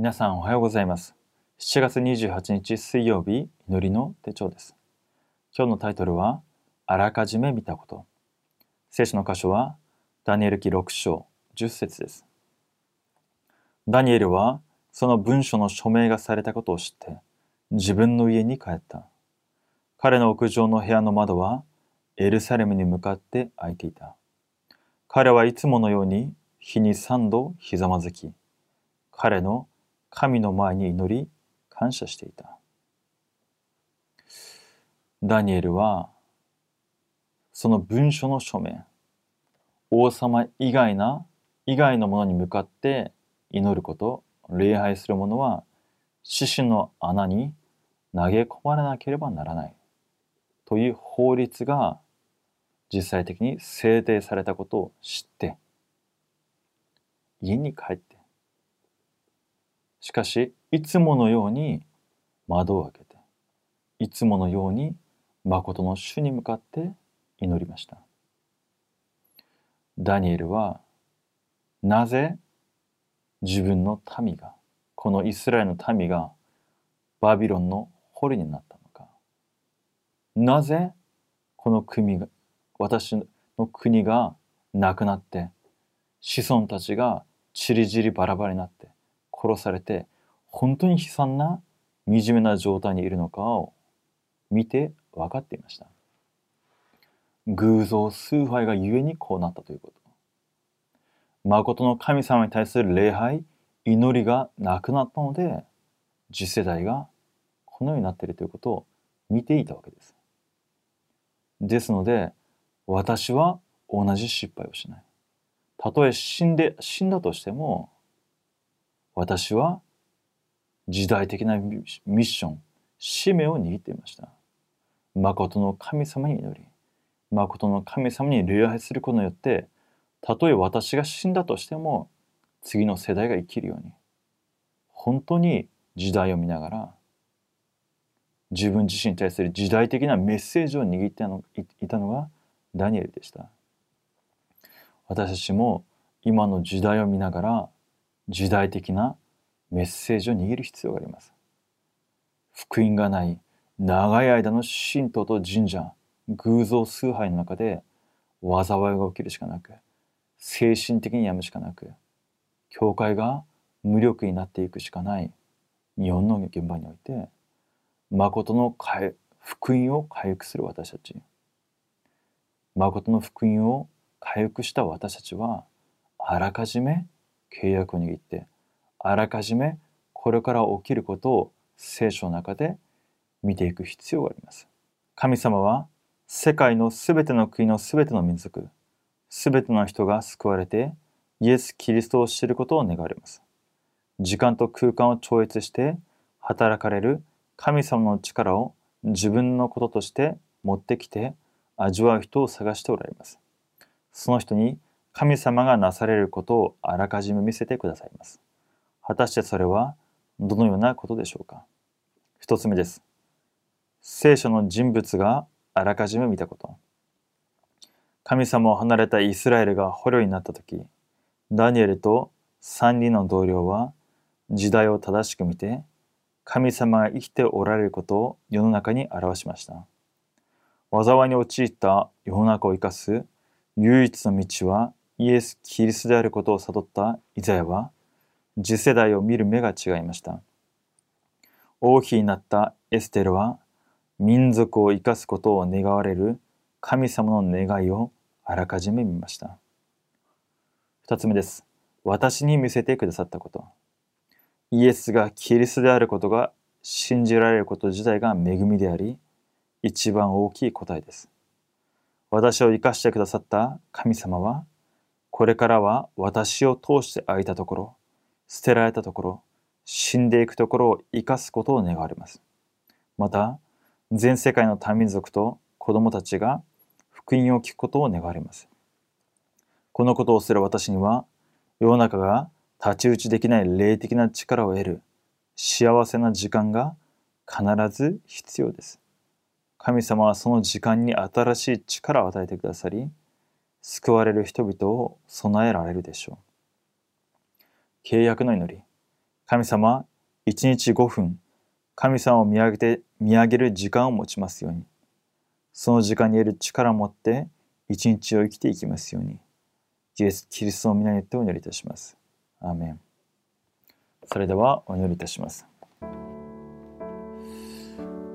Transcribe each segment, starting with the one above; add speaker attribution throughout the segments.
Speaker 1: 皆さんおはようございます。7月28日水曜日、祈りの手帳です。今日のタイトルは、あらかじめ見たこと。聖書の箇所は、ダニエル記6章10節です。ダニエルは、その文書の署名がされたことを知って、自分の家に帰った。彼の屋上の部屋の窓は、エルサレムに向かって開いていた。彼はいつものように日に三度ひざまずき、彼の神の前に祈り感謝していた。ダニエルはその文書の書面王様以外な以外のものに向かって祈ること礼拝する者は獅子の穴に投げ込まれなければならないという法律が実際的に制定されたことを知って家に帰ってしかしいつものように窓を開けていつものように誠の主に向かって祈りました。ダニエルはなぜ自分の民がこのイスラエルの民がバビロンの捕虜になったのか。なぜこの国が私の国がなくなって子孫たちがちりぢりバラバラになって殺されて本当に悲惨な惨めな状態にいるのかを見て分かっていました。偶像崇拝がゆえにこうなったということ。誠の神様に対する礼拝祈りがなくなったので次世代がこのようになっているということを見ていたわけです。ですので私は同じ失敗をしない。たとえ死んで死んだとしても私は時代的なミッション、使命を握っていました。誠の神様に祈り、誠の神様に礼拝することによって、たとえ私が死んだとしても、次の世代が生きるように、本当に時代を見ながら、自分自身に対する時代的なメッセージを握っていたのがダニエルでした。私たちも今の時代を見ながら時代的なメッセージを握る必要があります。福音がない長い間の神道と神社、偶像崇拝の中で災いが起きるしかなく、精神的に病むしかなく、教会が無力になっていくしかない日本の現場において、誠の福音を回復する私たち、誠の福音を回復した私たちは、あらかじめ契約を握ってあらかじめこれから起きることを聖書の中で見ていく必要があります。神様は世界のすべての国のすべての民族、すべての人が救われてイエス・キリストを知ることを願われます。時間と空間を超越して働かれる神様の力を自分のこととして持ってきて味わう人を探しておられます。その人に神様がなされることをあらかじめ見せてくださいます。果たしてそれはどのようなことでしょうか？一つ目です。聖書の人物があらかじめ見たこと。神様を離れたイスラエルが捕虜になった時、ダニエルと三人の同僚は時代を正しく見て、神様が生きておられることを世の中に表しました。災いに陥った世の中を生かす唯一の道はイエス・キリストであることを悟ったイザヤは、次世代を見る目が違いました。王妃になったエステルは、民族を生かすことを願われる神様の願いをあらかじめ見ました。二つ目です。私に見せてくださったこと。イエスがキリストであることが信じられること自体が恵みであり、一番大きい答えです。私を生かしてくださった神様は、これからは私を通して空いたところ、捨てられたところ、死んでいくところを生かすことを願われます。また、全世界の多民族と子供たちが福音を聞くことを願われます。このことをする私には、世の中が太刀打ちできない霊的な力を得る幸せな時間が必ず必要です。神様はその時間に新しい力を与えてくださり、救われる人々を備えられるでしょう。契約の祈り。神様、1日5分、神様を見上げて見上げる時間を持ちますように。その時間に得る力を持って一日を生きていきますように。イエス・キリストの皆によってお祈りいたします。アーメン。それではお祈りいたします。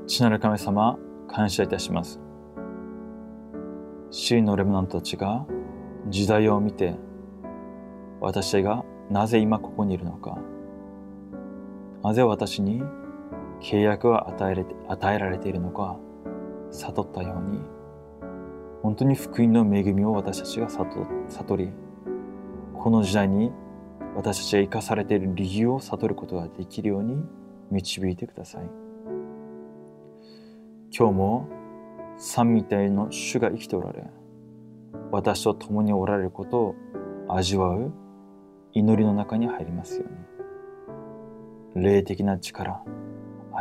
Speaker 1: 父なる神様、感謝いたします。真のレムナントたちが時代を見て、私がなぜ今ここにいるのか、なぜ私に契約が与え与えられているのか悟ったように、本当に福音の恵みを私たちが悟り、この時代に私たちが生かされている理由を悟ることができるように導いてください。今日も三みたいの主が生きておられ、私と共におられることを味わう祈りの中に入りますように。霊的な力、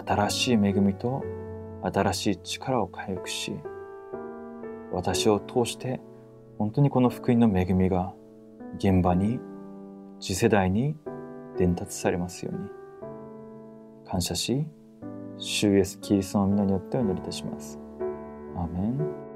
Speaker 1: 新しい恵みと新しい力を回復し、私を通して本当にこの福音の恵みが現場に次世代に伝達されますように感謝し主イエスキリストの皆によってお祈りいたします。アーメン